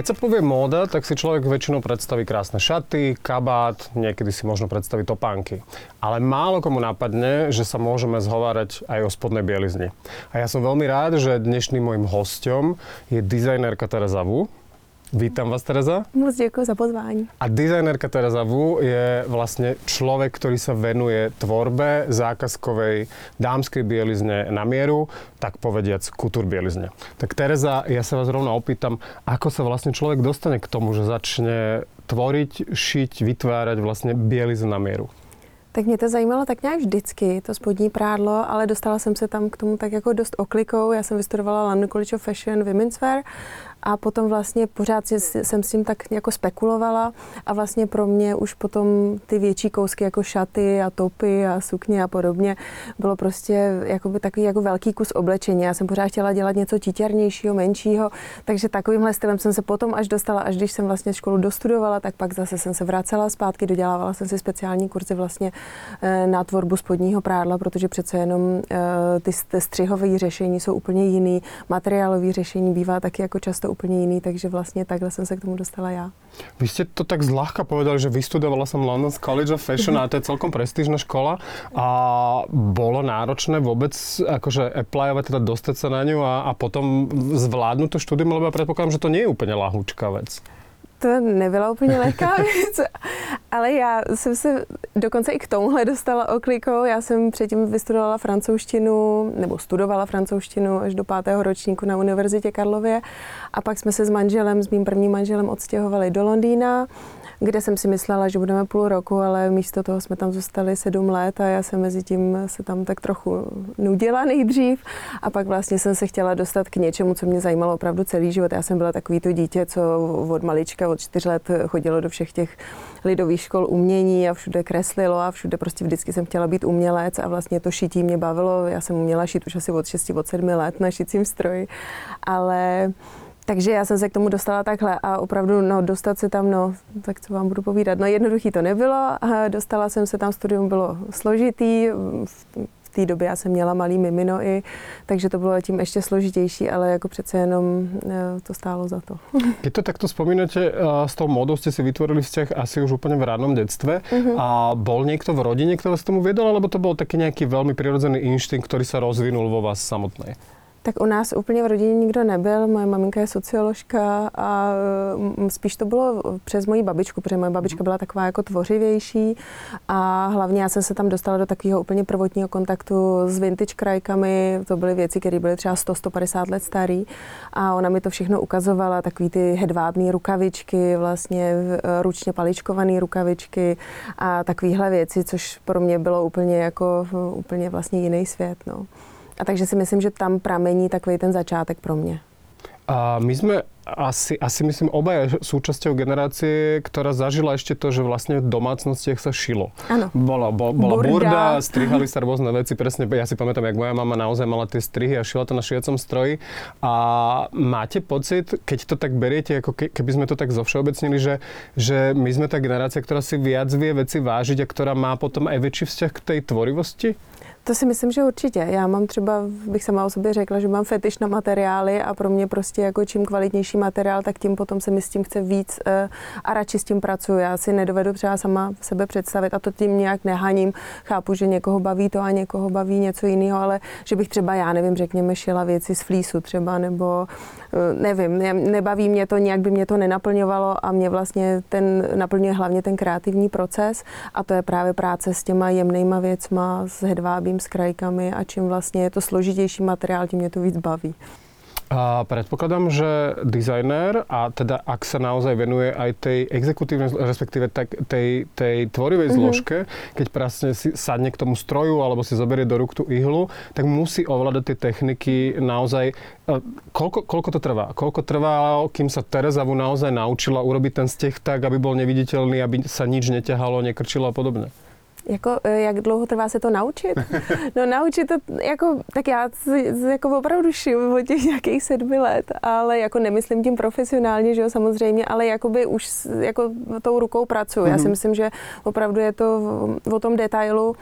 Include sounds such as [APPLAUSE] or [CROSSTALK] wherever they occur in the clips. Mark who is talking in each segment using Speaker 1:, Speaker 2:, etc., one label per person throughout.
Speaker 1: Keď sa povie móda, tak si človek väčšinou predstaví krásne šaty, kabát, niekedy si možno predstaví topánky. Ale málo komu napadne, že sa môžeme zhovárať aj o spodnej bielizni. A ja som veľmi rád, že dnešným môjim hostom je dizajnerka Tereza Wu. Vítam vás, Tereza.
Speaker 2: Moc děkuji za pozvání.
Speaker 1: A dizajnerka Tereza Wu je vlastne človek, ktorý sa venuje tvorbe zákazkovej dámskej bielizne na mieru, tak povediac kultúr bielizne. Tak Tereza, ja sa vás rovno opýtam, ako sa vlastne človek dostane k tomu, že začne tvoriť, šiť, vytvárať vlastne bieliznu na mieru?
Speaker 2: Tak mě to zajímalo tak nějak vždycky, to spodní prádlo, ale dostala jsem se tam k tomu tak jako dost oklikou. Já jsem vystudovala London College of Fashion Women's Wear a potom vlastně pořád jsem s tím tak jako spekulovala a vlastně pro mě už potom ty větší kousky jako šaty a topy a sukně a podobně bylo prostě jakoby takový jako velký kus oblečení. Já jsem pořád chtěla dělat něco titěrnějšího, menšího, takže takovýmhle stylem jsem se potom až dostala, až když jsem vlastně školu dostudovala, tak pak zase jsem se vracela zpátky, dodělávala jsem si speciální kurzy vlastně eh, na tvorbu spodního prádla, protože přece jenom eh, ty střihové řešení jsou úplně jiný, materiálové řešení bývá taky jako často úplně jiný, takže vlastně takhle jsem se k tomu dostala já.
Speaker 1: Vy ste to tak zľahka povedali, že vystudovala som London College of Fashion a to je celkom prestížna škola a bolo náročné vôbec akože applyovať, teda dostať sa na ňu a, a potom zvládnuť to štúdium, lebo ja predpokladám, že to nie je úplne lahúčka vec
Speaker 2: to nebyla úplně [LAUGHS] lehká věc, ale já jsem se dokonce i k tomuhle dostala oklikou. Já jsem předtím vystudovala francouzštinu, nebo studovala francouzštinu až do pátého ročníku na Univerzitě Karlově a pak jsme se s manželem, s mým prvním manželem odstěhovali do Londýna kde jsem si myslela, že budeme půl roku, ale místo toho jsme tam zůstali sedm let a já jsem mezi tím se tam tak trochu nudila nejdřív a pak vlastně jsem se chtěla dostat k něčemu, co mě zajímalo opravdu celý život. Já jsem byla takový to dítě, co od malička, od čtyř let chodilo do všech těch lidových škol umění a všude kreslilo a všude prostě vždycky jsem chtěla být umělec a vlastně to šití mě bavilo. Já jsem uměla šít už asi od 6, od 7 let na šicím stroji, ale takže já jsem se k tomu dostala takhle a opravdu no, dostat se tam, no, tak co vám budu povídat, no jednoduchý to nebylo, a dostala jsem se tam, studium bylo složitý, v té době já jsem měla malý mimino i, takže to bylo tím ještě složitější, ale jako přece jenom e, to stálo za to. [LAUGHS]
Speaker 1: Keď to takto spomínate, s tou modou ste si vytvorili vzťah asi už úplne v rannom detstve. Uh-huh. A bol niekto v rodine, kto vás tomu viedol, alebo to bol taký nejaký veľmi prirodzený inštinkt, ktorý sa rozvinul vo vás samotnej?
Speaker 2: Tak u nás úplně v rodině nikdo nebyl. Moje maminka je socioložka a spíš to bylo přes moji babičku, protože moje babička byla taková jako tvořivější a hlavně já jsem se tam dostala do takového úplně prvotního kontaktu s vintage krajkami. To byly věci, které byly třeba 100-150 let starý a ona mi to všechno ukazovala, takový ty hedvábné rukavičky, vlastně ručně paličkované rukavičky a takovéhle věci, což pro mě bylo úplně jako úplně vlastně jiný svět. No. A takže si myslím, že tam pramení takový ten začátek pro mě.
Speaker 1: A my sme asi, asi myslím obaja súčasťou generácie, ktorá zažila ešte to, že vlastne v domácnostiach sa šilo.
Speaker 2: Áno.
Speaker 1: Bola, bo, bola burda. burda, strihali sa rôzne veci, presne, ja si pamätám, jak moja mama naozaj mala tie strihy a šila to na šiacom stroji. A máte pocit, keď to tak beriete, ako keby sme to tak zovšeobecnili, že, že my sme tá generácia, ktorá si viac vie veci vážiť a ktorá má potom aj väčší vzťah k tej tvorivosti?
Speaker 2: To si myslím, že určitě. Já mám třeba, bych sama o sobě řekla, že mám fetiš na materiály a pro mě prostě jako čím kvalitnější materiál, tak tím potom se mi s tím chce víc eh, a radši s tím pracuji. Já si nedovedu třeba sama sebe představit a to tím nějak nehaním. Chápu, že někoho baví to a někoho baví něco jiného, ale že bych třeba, já nevím, řekněme, šila věci z flísu třeba, nebo eh, nevím, nebaví mě to, nějak by mě to nenaplňovalo a mě vlastně ten naplňuje hlavně ten kreativní proces a to je právě práce s těma jemnýma věcma, s hedvábím, s krajkami a čím vlastně je to složitější materiál, tím mě to víc baví.
Speaker 1: A predpokladám, že dizajner a teda ak sa naozaj venuje aj tej exekutívnej, respektíve tak, tej, tej tvorivej mm-hmm. zložke, keď prasne si sadne k tomu stroju alebo si zoberie do rúk tú ihlu, tak musí ovládať tie techniky naozaj. Koľko, koľko to trvá? Koľko trvá, kým sa Terezavu naozaj naučila urobiť ten steh tak, aby bol neviditeľný, aby sa nič neťahalo, nekrčilo a podobne?
Speaker 2: Jako, eh, jak dlouho trvá se to naučit? [LAUGHS] No naučit to, jako, tak já jako opravdu šiju od těch nějakých sedmi let, ale jako nemyslím tím profesionálně, že jo, samozřejmě, ale jakoby už jako tou rukou pracuji. Já si mhm. myslím, že opravdu je to o tom detailu,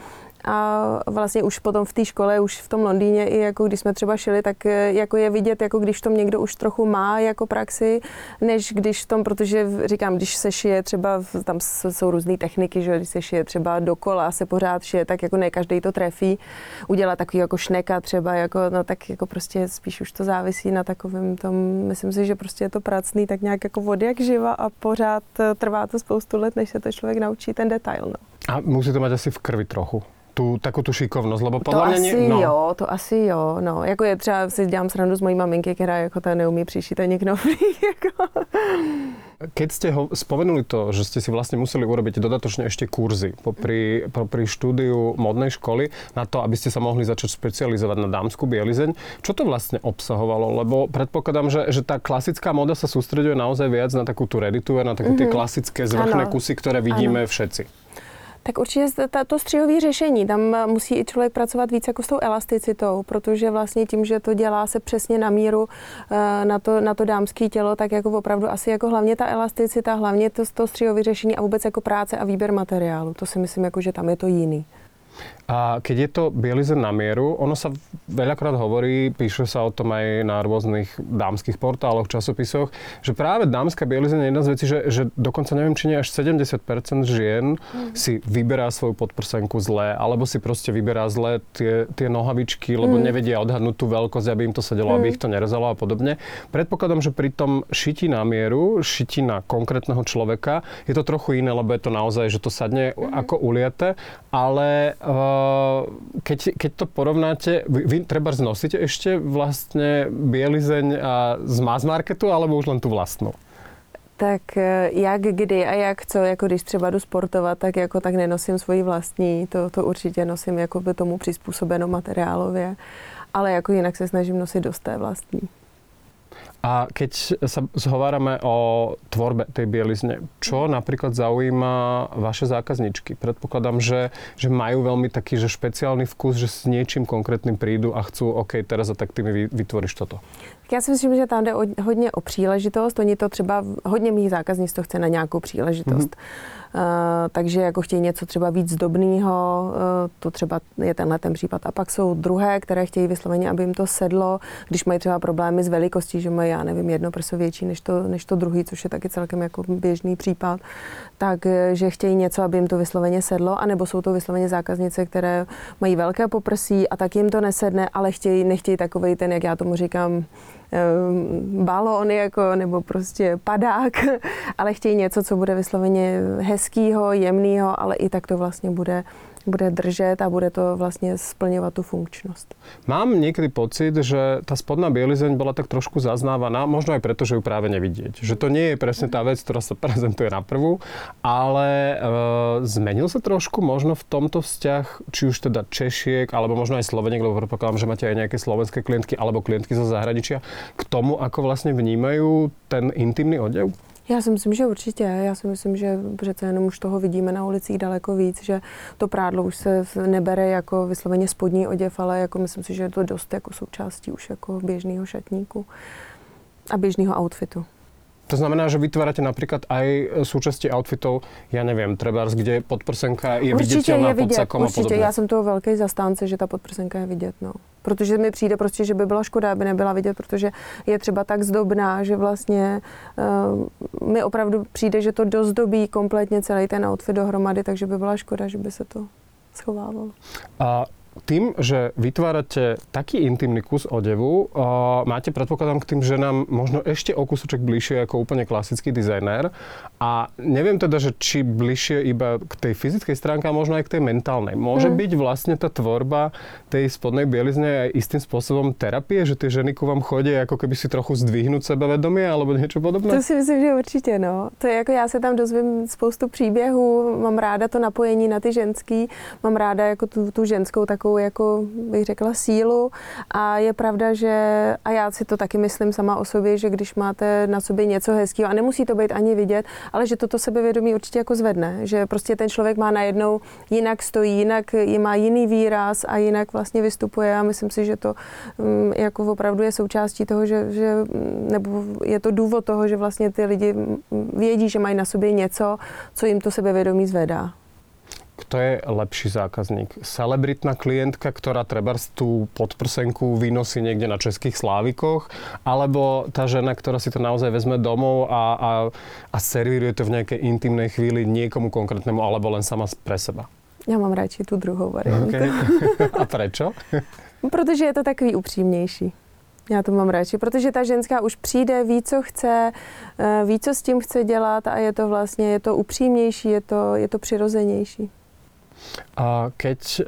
Speaker 2: a vlastně už potom v té škole, už v tom Londýně, i jako když jsme třeba šili, tak eh, jako je vidět, jako když to někdo už trochu má jako praxi, než když v tom, protože říkám, když se šije třeba, tam jsou různé techniky, že když se šije třeba dokola, se pořád šije, tak jako ne každý to trefí. Udělat takový jako šneka třeba, jako, no tak jako prostě spíš už to závisí na takovém tom, myslím si, že prostě je to pracný tak nějak jako vody jak živa a pořád eh, trvá to spoustu let, než se to člověk naučí ten detail. No.
Speaker 1: A musí to mít asi v krvi trochu tu, takovou tu šikovnost, lebo
Speaker 2: podle to mě... asi no. jo, to asi jo, no. Jako je třeba, si dělám srandu s mojí maminky, která jako ta neumí příšít ani knoflík, jako.
Speaker 1: Keď ste ho spomenuli to, že ste si vlastne museli urobiť dodatočne ešte kurzy popri, popri štúdiu modnej školy na to, aby ste sa mohli začať špecializovať na dámsku bielizeň, čo to vlastne obsahovalo? Lebo predpokladám, že, že tá klasická moda sa sústreďuje naozaj viac na takú tú ready na také mm-hmm. tie klasické zvrchné ano. kusy, ktoré vidíme ano. všetci.
Speaker 2: Tak určitě to střihové řešení, tam musí i člověk pracovat víc jako s tou elasticitou, protože vlastně tím, že to dělá se přesně na míru eh, na to, na to dámské tělo, tak jako opravdu asi jako hlavně ta elasticita, hlavně to, to střihové řešení a vůbec jako práce a výběr materiálu. To si myslím, jako, že tam je to jiný.
Speaker 1: A keď je to bielizeň na mieru, ono sa veľakrát hovorí, píše sa o tom aj na rôznych dámskych portáloch, časopisoch, že práve dámska bielizeň je jedna z vecí, že, že dokonca neviem, či nie až 70% žien mm. si vyberá svoju podprsenku zle, alebo si proste vyberá zle tie, tie nohavičky, lebo mm. nevedia odhadnúť tú veľkosť, aby im to sedelo, mm. aby ich to nerezalo a podobne. Predpokladám, že pri tom šití na mieru, šití na konkrétneho človeka, je to trochu iné, lebo je to naozaj, že to sadne mm. ako uliate, ale uh, keď, keď to porovnáte, vy, vy treba znosíte ešte vlastne bielizeň z mass marketu, alebo už len tu vlastnú?
Speaker 2: Tak e, jak kdy a jak co, jako když třeba jdu sportovat, tak jako tak nenosím svoji vlastní, to, to určitě nosím jako by tomu přizpůsobeno materiálově, ale jako jinak se snažím nosit dost té vlastní.
Speaker 1: A keď sa zhovárame o tvorbe tej bielizne, čo napríklad zaujíma vaše zákazničky? Predpokladám, že, že majú veľmi taký že špeciálny vkus, že s niečím konkrétnym prídu a chcú, OK, teraz a tak ty mi vytvoríš toto.
Speaker 2: Já si myslím, že tam jde o, hodně o příležitost. Oni to třeba, hodně mých zákazníků to chce na nějakou příležitost. Mm-hmm. Uh, takže jako chtějí něco třeba víc zdobného, uh, to třeba je tenhle ten případ. A pak jsou druhé, které chtějí vysloveně, aby jim to sedlo, když mají třeba problémy s velikostí, že mají, já nevím, jedno prso větší než to, než to druhý, což je taky celkem jako běžný případ, takže eh, chtějí něco, aby jim to vysloveně sedlo, anebo jsou to vysloveně zákaznice, které mají velké poprsí a tak jim to nesedne, ale chtějí, nechtějí takový ten, jak já tomu říkám, Ehm, balón jako, nebo prostě padák, [LAUGHS] ale chtějí něco, co bude vysloveně hezkýho, jemného, ale i tak to vlastně bude bude držet a bude to vlastně splňovat tu funkčnost.
Speaker 1: Mám někdy pocit, že ta spodná bielizeň byla tak trošku zaznávaná, možno aj preto, že ju práve nevidieť. Že to nie je presne tá vec, ktorá sa prezentuje na prvú, ale e, zmenil sa trošku možno v tomto vzťah, či už teda Češiek, alebo možno aj Sloveniek, lebo predpokladám, že máte aj nejaké slovenské klientky alebo klientky zo zahraničia, k tomu, ako vlastne vnímajú ten intimný odev?
Speaker 2: Já si myslím, že určitě. Já si myslím, že přece jenom už toho vidíme na ulicích daleko víc, že to prádlo už se nebere jako vysloveně spodní oděv, ale jako myslím si, že je to dost jako součástí už jako běžného šatníku a běžného outfitu.
Speaker 1: To znamená, že vytvárate napríklad aj súčasti outfitov, ja neviem, trebárs, kde podprsenka je určitě viditeľná je vidět, pod sakom
Speaker 2: určitě. a podobně. Já jsem toho velký zastánce, že ta podprsenka je vidět, no. Protože mi přijde prostě, že by byla škoda, aby nebyla vidět, protože je třeba tak zdobná, že vlastně uh, mi opravdu přijde, že to dozdobí kompletně celý ten outfit dohromady, takže by byla škoda, že by se to schovávalo.
Speaker 1: A tým, že vytvárate taký intimný kus odevu, uh, máte predpokladám k tým ženám možno ešte o kúsoček bližšie ako úplne klasický dizajner. A neviem teda, že či bližšie iba k tej fyzickej stránke a možno aj k tej mentálnej. Môže mm. byť vlastne tá tvorba tej spodnej bielizne aj istým spôsobom terapie, že tie ženy ku vám chodia ako keby si trochu zdvihnúť sebevedomie alebo niečo podobné?
Speaker 2: To si myslím, že určitě, no. To je jako já se tam dozvím spoustu příběhů, mám ráda to napojení na ty ženský, mám ráda jako tu, tu ženskou takovou velkou, jako bych řekla, sílu a je pravda, že, a já si to taky myslím sama o sobě, že když máte na sobě něco hezkého, a nemusí to být ani vidět, ale že toto sebevědomí určitě jako zvedne, že prostě ten člověk má najednou jinak stojí, jinak má jiný výraz a jinak vlastně vystupuje a myslím si, že to um, jako opravdu je součástí toho, že, že nebo je to důvod toho, že vlastně ty lidi vědí, že mají na sobě něco, co jim to sebevědomí zvedá.
Speaker 1: Kto je lepší zákazník? Celebritná klientka, ktorá treba tú podprsenku vynosí niekde na českých slávikoch, alebo tá žena, ktorá si to naozaj vezme domov a, a, a servíruje to v nejakej intimnej chvíli niekomu konkrétnemu, alebo len sama pre seba?
Speaker 2: Já mám radši tu druhou variantu. Okay. [LAUGHS]
Speaker 1: A prečo?
Speaker 2: Protože je to takový upřímnější. Já to mám radši, protože ta ženská už přijde, ví, co chce, eh, ví, co s tím chce dělat a je to vlastně, je to upřímnější, je to, je to přirozenější.
Speaker 1: A keď uh,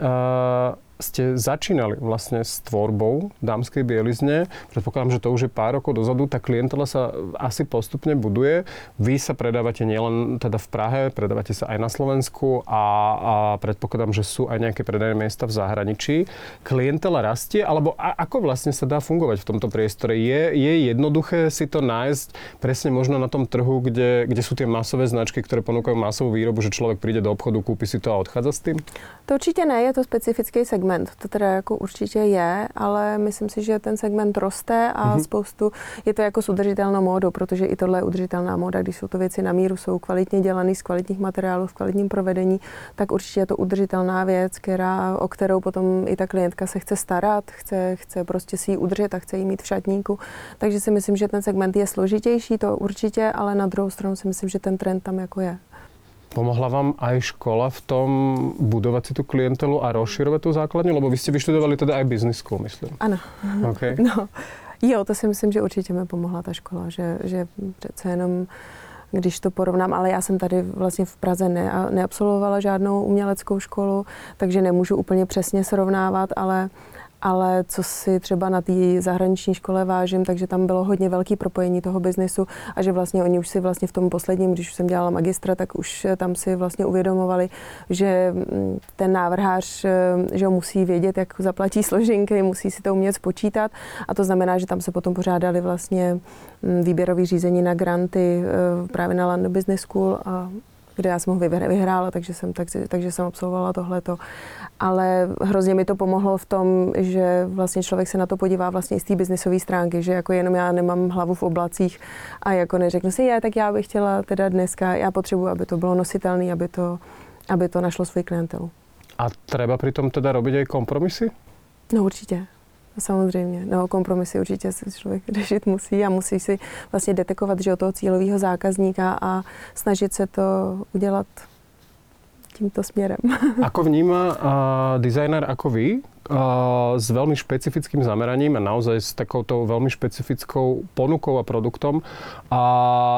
Speaker 1: ste začínali vlastne s tvorbou dámskej bielizne, predpokladám, že to už je pár rokov dozadu, tá klientela sa asi postupne buduje. Vy sa predávate nielen teda v Prahe, predávate sa aj na Slovensku a, a predpokladám, že sú aj nejaké predajné miesta v zahraničí. Klientela rastie, alebo a, ako vlastne sa dá fungovať v tomto priestore? Je, je jednoduché si to nájsť presne možno na tom trhu, kde, kde sú tie masové značky, ktoré ponúkajú masovú výrobu, že človek príde do obchodu, kúpi si to a odchádza s tým?
Speaker 2: To určitě ne, je to specifický segment. To teda jako určitě je, ale myslím si, že ten segment roste a mm-hmm. spoustu, je to jako s udržitelnou módou, protože i tohle je udržitelná móda, když jsou to věci na míru, jsou kvalitně dělané z kvalitních materiálů, v kvalitním provedení, tak určitě je to udržitelná věc, která, o kterou potom i ta klientka se chce starat, chce, chce prostě si ji udržet a chce ji mít v šatníku. Takže si myslím, že ten segment je složitější, to určitě, ale na druhou stranu si myslím, že ten trend tam jako je.
Speaker 1: Pomohla vám aj škola v tom budovať si tú klientelu a rozširovať tú základňu? Lebo vy ste vyštudovali teda aj business school, myslím.
Speaker 2: Ano.
Speaker 1: Okay. [LAUGHS]
Speaker 2: No, jo, to si myslím, že určitě mi pomohla ta škola, že, že přece jenom když to porovnám, ale já jsem tady vlastně v Praze ne, neabsolvovala žádnou uměleckou školu, takže nemůžu úplně přesně srovnávat, ale ale co si třeba na té zahraniční škole vážím, takže tam bylo hodně velký propojení toho biznesu a že vlastně oni už si vlastně v tom posledním, když jsem dělala magistra, tak už tam si vlastně uvědomovali, že mm, ten návrhář, eh, že ho musí vědět, jak zaplatí složenky, musí si to umět spočítat. A to znamená, že tam se potom pořádali vlastně mm, výběrový řízení na granty eh, právě na London Business School a kde já jsem ho vyhrála, takže jsem, tak, takže jsem absolvovala tohleto. Ale hrozně mi to pomohlo v tom, že vlastně člověk se na to podívá vlastně i z té biznisové stránky, že jako jenom já nemám hlavu v oblacích a jako neřeknu si, je, tak já bych chtěla teda dneska, já potřebuji, aby to bylo nositelné, aby to, aby to našlo svůj klientelu.
Speaker 1: A treba přitom teda robiť aj kompromisy?
Speaker 2: No určitě. Samozřejmě, no kompromisy určitě se člověk řešit musí a musí si vlastně detekovat že o toho cílového zákazníka a snažit se to udělat tímto směrem. [LAUGHS]
Speaker 1: Ako vníma uh, designer ako vy s veľmi špecifickým zameraním a naozaj s takouto veľmi špecifickou ponukou a produktom a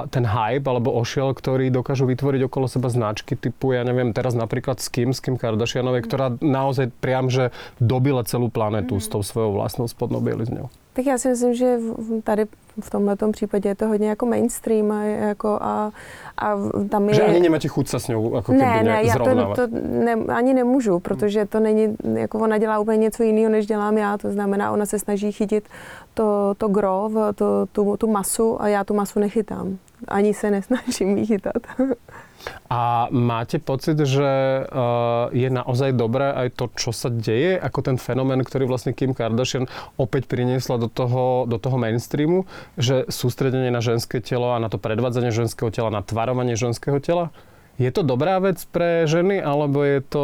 Speaker 1: ten hype alebo ošiel, ktorý dokážu vytvoriť okolo seba značky typu, ja neviem, teraz napríklad s Kim, s Kim Kardashianovej, ktorá naozaj priam, že dobila celú planetu mm. s tou svojou vlastnou spodnou bielizňou.
Speaker 2: Tak já si myslím, že tady v tomhle případě je to hodně jako mainstream a, jako a, a tam je...
Speaker 1: Že ani nemáte chuť se s ňou jako ne, ne, já
Speaker 2: to, to ne, ani nemůžu, protože to není, jako ona dělá úplně něco jiného, než dělám já, to znamená, ona se snaží chytit to, to gro, to, tu, tu masu a já tu masu nechytám. Ani se nesnažím ji chytat. [LAUGHS]
Speaker 1: A máte pocit, že uh, je naozaj dobré aj to, čo sa deje, ako ten fenomén, ktorý vlastne Kim Kardashian opäť priniesla do toho, do toho mainstreamu, že sústredenie na ženské telo a na to predvádzanie ženského tela, na tvarovanie ženského tela? Je to dobrá vec pre ženy, alebo je to...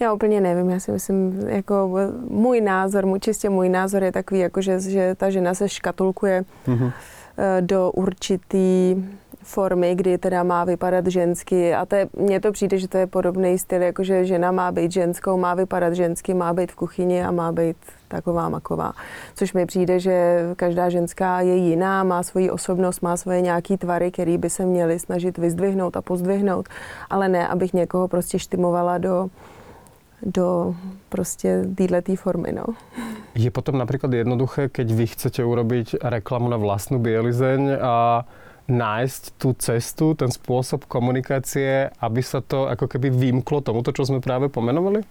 Speaker 2: Já úplně nevím, já si myslím, jako můj názor, můj čistě můj názor je takový, jako že, že ta žena se škatulkuje mm-hmm. do určitý formy, kdy teda má vypadat žensky a to je, mně to přijde, že to je podobný styl, jako že žena má být ženskou, má vypadat žensky, má být v kuchyni a má být taková maková. Což mi přijde, že každá ženská je jiná, má svoji osobnost, má svoje nějaký tvary, který by se měly snažit vyzdvihnout a pozdvihnout, ale ne, abych někoho prostě štimovala do, do prostě této formy. No.
Speaker 1: Je potom například jednoduché, keď vy chcete urobiť reklamu na vlastnú bielizeň a nájsť tú cestu, ten spôsob komunikácie, aby sa to ako keby vymklo tomuto, čo sme práve pomenovali?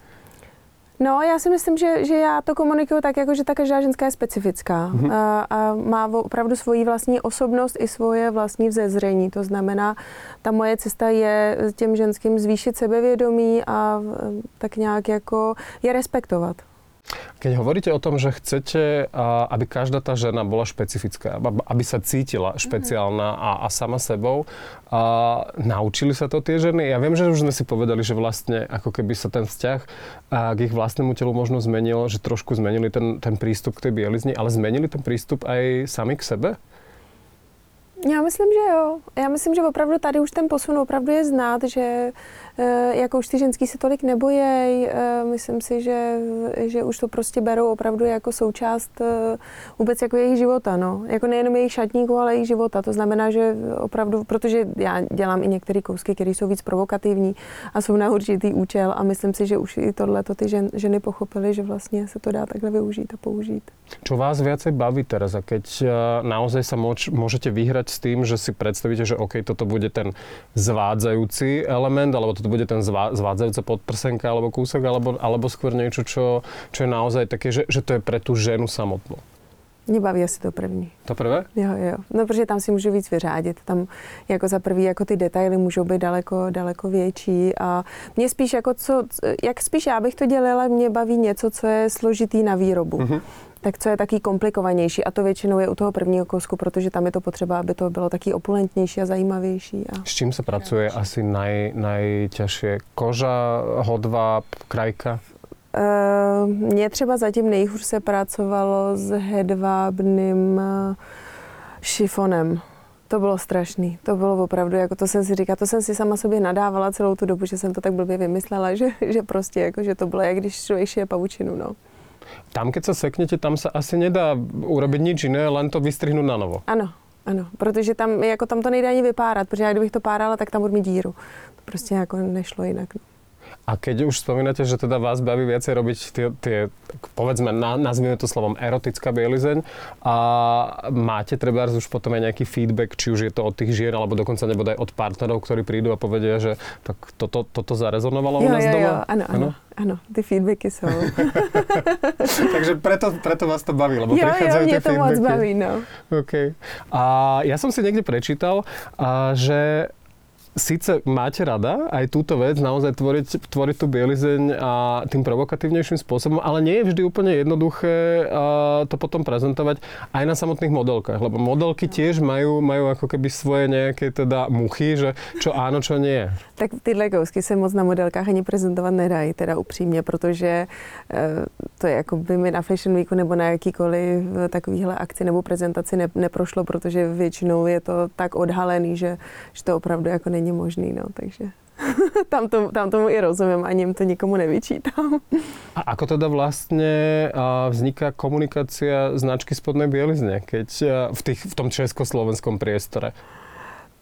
Speaker 2: No, já si myslím, že, že já to komunikuju tak, jako že ta každá ženská je specifická mm-hmm. a, a má opravdu svoji vlastní osobnost i svoje vlastní vzezření. To znamená, ta moje cesta je těm ženským zvýšit sebevědomí a tak nějak jako je respektovat.
Speaker 1: Keď hovoríte o tom, že chcete, aby každá tá žena bola špecifická, aby sa cítila mhm. špeciálna a, a sama sebou, a naučili sa to tie ženy? Ja viem, že už sme si povedali, že vlastne ako keby sa ten vzťah k ich vlastnému telu možno zmenil, že trošku zmenili ten, ten prístup k tej bielizni, ale zmenili ten prístup aj sami k sebe?
Speaker 2: Já myslím, že jo. Já myslím, že opravdu tady už ten posun opravdu je znát, že Eh, jako už ty ženský se tolik nebojí. Eh, myslím si, že, že už to prostě berou opravdu jako součást eh, vůbec jako jejich života. No. Jako nejenom jejich šatníků, ale jejich života. To znamená, že opravdu, protože já dělám i některé kousky, které jsou víc provokativní a jsou na určitý účel a myslím si, že už i tohle to ty žen, ženy pochopily, že vlastně se to dá takhle využít a použít.
Speaker 1: Čo vás viacej baví teraz a keď naozaj sa môž, môžete vyhrať s tým, že si predstavíte, že OK, toto bude ten zvádzajúci element, alebo toto to bude ten zvá, zvádzajúca podprsenka alebo kúsok, alebo, alebo skôr niečo, čo, čo je naozaj také, že, že to je pre tú ženu samotnú?
Speaker 2: Mě baví asi to první.
Speaker 1: To prvé?
Speaker 2: Jo, jo. No, protože tam si můžu víc vyřádit. Tam jako za prvý jako ty detaily můžou být daleko, daleko větší a mě spíš jako co, jak spíš já bych to dělala, mě baví něco, co je složitý na výrobu. Mm-hmm tak co je taky komplikovanější a to většinou je u toho prvního kousku, protože tam je to potřeba, aby to bylo taky opulentnější a zajímavější. A...
Speaker 1: S čím se pracuje asi naj, nejtěžší? Koža, hodva, krajka?
Speaker 2: Uh, mně třeba zatím nejhůř se pracovalo s hedvábným uh, šifonem. To bylo strašný. To bylo opravdu, jako to jsem si říkala, to jsem si sama sobě nadávala celou tu dobu, že jsem to tak blbě vymyslela, [LAUGHS] že, že prostě jako, že to bylo, jak když člověk šije pavučinu, no.
Speaker 1: Tam, keď sa seknete, tam sa asi nedá urobiť nič iné, len to vystrihnúť na novo.
Speaker 2: Ano, ano, protože tam, jako tam to nejde ani vypárat, protože já kdybych to párala, tak tam budu mít díru. To prostě jako nešlo jinak. No.
Speaker 1: A keď už spomínate, že teda vás baví viacej robiť tie, tie povedzme, na, nazvime to slovom erotická bielizeň a máte treba už potom aj nejaký feedback, či už je to od tých žien, alebo dokonca nebodaj od partnerov, ktorí prídu a povedia, že tak toto, toto zarezonovalo
Speaker 2: jo,
Speaker 1: u nás
Speaker 2: jo,
Speaker 1: doma?
Speaker 2: Jo, ano, ano, ano, ty feedbacky jsou. [LAUGHS]
Speaker 1: Takže preto, preto vás to baví, lebo
Speaker 2: jo,
Speaker 1: prichádzajú
Speaker 2: jo,
Speaker 1: tie
Speaker 2: to
Speaker 1: feedbacky.
Speaker 2: moc baví, no.
Speaker 1: Okay. A ja som si niekde prečítal, a, že síce máte rada aj túto vec, naozaj tvoriť, tvoriť tú bielizeň a tým provokatívnejším spôsobom, ale nie je vždy úplne jednoduché to potom prezentovať aj na samotných modelkách, lebo modelky tiež majú, majú ako keby svoje nejaké teda muchy, že čo [LAUGHS] áno, čo nie.
Speaker 2: Tak tyhle kousky se moc na modelkách ani prezentovat nedají, teda upřímně, protože e, to je jako by mi na Fashion Weeku nebo na jakýkoliv takovýhle akci nebo prezentaci ne, neprošlo, protože většinou je to tak odhalený, že, že to opravdu jako není není možný, no, takže [LAUGHS] tam, to, tam tomu i rozumím, ani to nikomu nevyčítám.
Speaker 1: A ako teda vlastne vzniká komunikácia značky spodnej bielizne, keď v, tých, v tom československom priestore?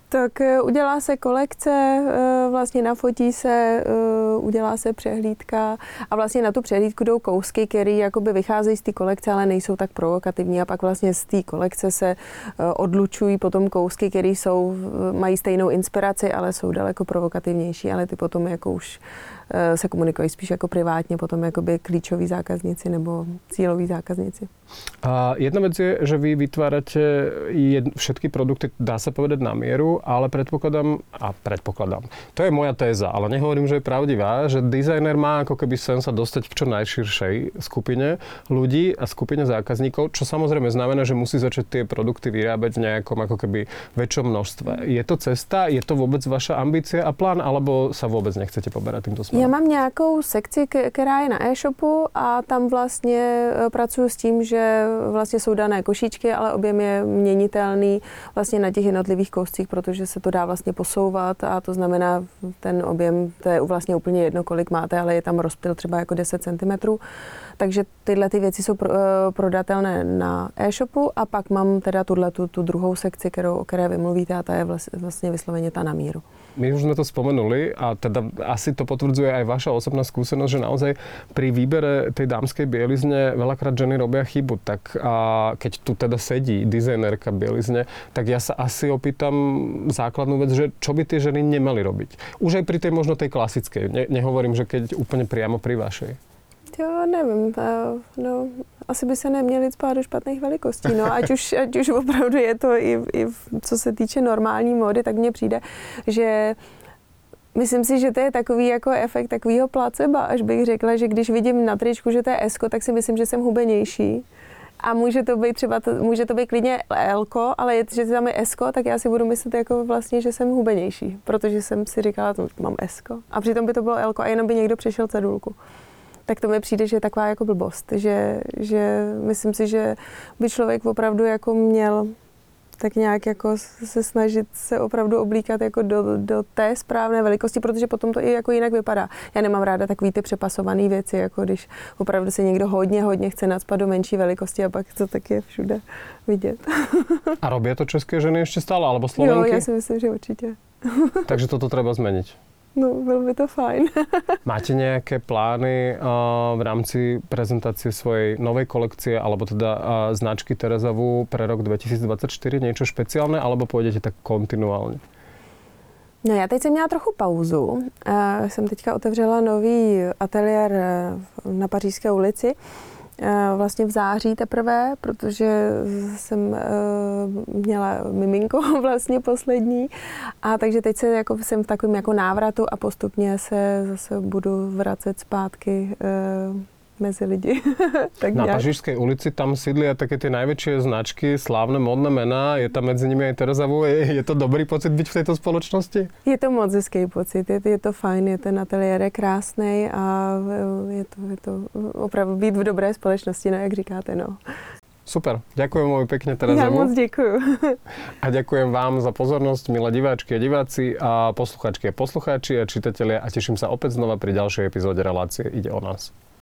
Speaker 2: Tak eh, udělá se kolekce, eh, vlastně nafotí se, eh, udělá se přehlídka a vlastně na tu přehlídku jdou kousky, které jakoby vycházejí z té kolekce, ale nejsou tak provokativní. A pak vlastně z té kolekce se odlučují potom kousky, které jsou, mají stejnou inspiraci, ale jsou daleko provokativnější, ale ty potom jako už se komunikují spíš jako privátně, potom jakoby klíčoví zákazníci nebo cíloví zákazníci.
Speaker 1: A jedna vec je, že vy vytvárate jed, všetky produkty, dá sa povedať na mieru, ale predpokladám, a predpokladám, to je moja téza, ale nehovorím, že je pravdivá, že dizajner má ako keby sen sa dostať v čo najširšej skupine ľudí a skupine zákazníkov, čo samozrejme znamená, že musí začať tie produkty vyrábať v nejakom ako keby väčšom množstve. Je to cesta, je to vôbec vaša ambícia a plán, alebo sa vôbec nechcete poberať týmto?
Speaker 2: Já mám nějakou sekci, která je na e-shopu a tam vlastně e, pracuji s tím, že vlastně jsou dané košíčky, ale objem je měnitelný vlastně na těch jednotlivých kouscích, protože se to dá vlastně posouvat a to znamená ten objem, to je vlastně úplně jedno, kolik máte, ale je tam rozptyl třeba jako 10 cm. Takže tyhle ty věci jsou uh, prodatelné na e-shopu a pak mám teda tuhle tu, tu druhou sekci, kterou, o které vy mluvíte a ta je vlastně vysloveně ta na míru.
Speaker 1: My už sme to spomenuli a teda asi to potvrdzuje aj vaša osobná skúsenosť, že naozaj pri výbere tej dámskej bielizne veľakrát ženy robia chybu. Tak a keď tu teda sedí dizajnerka bielizne, tak ja sa asi opýtam základnú vec, že čo by tie ženy nemali robiť. Už aj pri tej možno tej klasickej. Ne, nehovorím, že keď úplne priamo pri vašej.
Speaker 2: Jo, nevím, no, asi by se neměli spát do špatných velikostí, no, ať už, ať už opravdu je to i, i co se týče normální módy, tak mně přijde, že Myslím si, že to je takový jako efekt takového placeba, až bych řekla, že když vidím na tričku, že to je S, tak si myslím, že jsem hubenější. A může to být třeba, může to být klidně L, ale je, že tam je S, tak já si budu myslet jako vlastně, že jsem hubenější, protože jsem si říkala, že mám S. A přitom by to bylo L a jenom by někdo přešel cedulku tak to mi přijde, že je taková jako blbost, že, že myslím si, že by člověk opravdu jako měl tak nějak jako se snažit se opravdu oblíkat jako do, do té správné velikosti, protože potom to i jako jinak vypadá. Já nemám ráda takový ty přepasované věci, jako když opravdu se někdo hodně, hodně chce nadspat do menší velikosti a pak to tak je všude vidět. [LAUGHS]
Speaker 1: A robí to české ženy ještě stále, alebo Slovenky?
Speaker 2: Jo, já si myslím, že určitě.
Speaker 1: Takže toto treba změnit.
Speaker 2: No, bylo by to fajn. [LAUGHS]
Speaker 1: Máte nějaké plány uh, v rámci prezentace svojej novej kolekcie alebo teda uh, značky Terezavu pre rok 2024? Něco špeciálne alebo půjdete tak kontinuálně?
Speaker 2: No já teď jsem měla trochu pauzu. Uh, jsem teďka otevřela nový ateliér na Pařížské ulici vlastně v září teprve, protože jsem eh, měla miminko [LAUGHS] vlastně poslední. A takže teď se jako jsem v takovém jako návratu a postupně se zase budu vracet zpátky eh, mezi lidi. [LAUGHS]
Speaker 1: tak Na Pařížské ulici tam sídlí také ty největší značky, slávné modné jména, je tam mezi nimi i Terezavu. Je, je to dobrý pocit být v této společnosti?
Speaker 2: Je to moc hezký pocit, je, je to fajn, je ten ateliér je krásný a je to, je to opravdu být v dobré společnosti, no jak říkáte, no.
Speaker 1: Super, ďakujem veľmi pekne Terezovu.
Speaker 2: Ja moc ďakujem. [LAUGHS]
Speaker 1: A ďakujem vám za pozornosť, milé diváčky a diváci a posluchačky a poslucháči a čitatelia a teším sa opäť znova pri ďalšej epizóde relácie Ide o nás.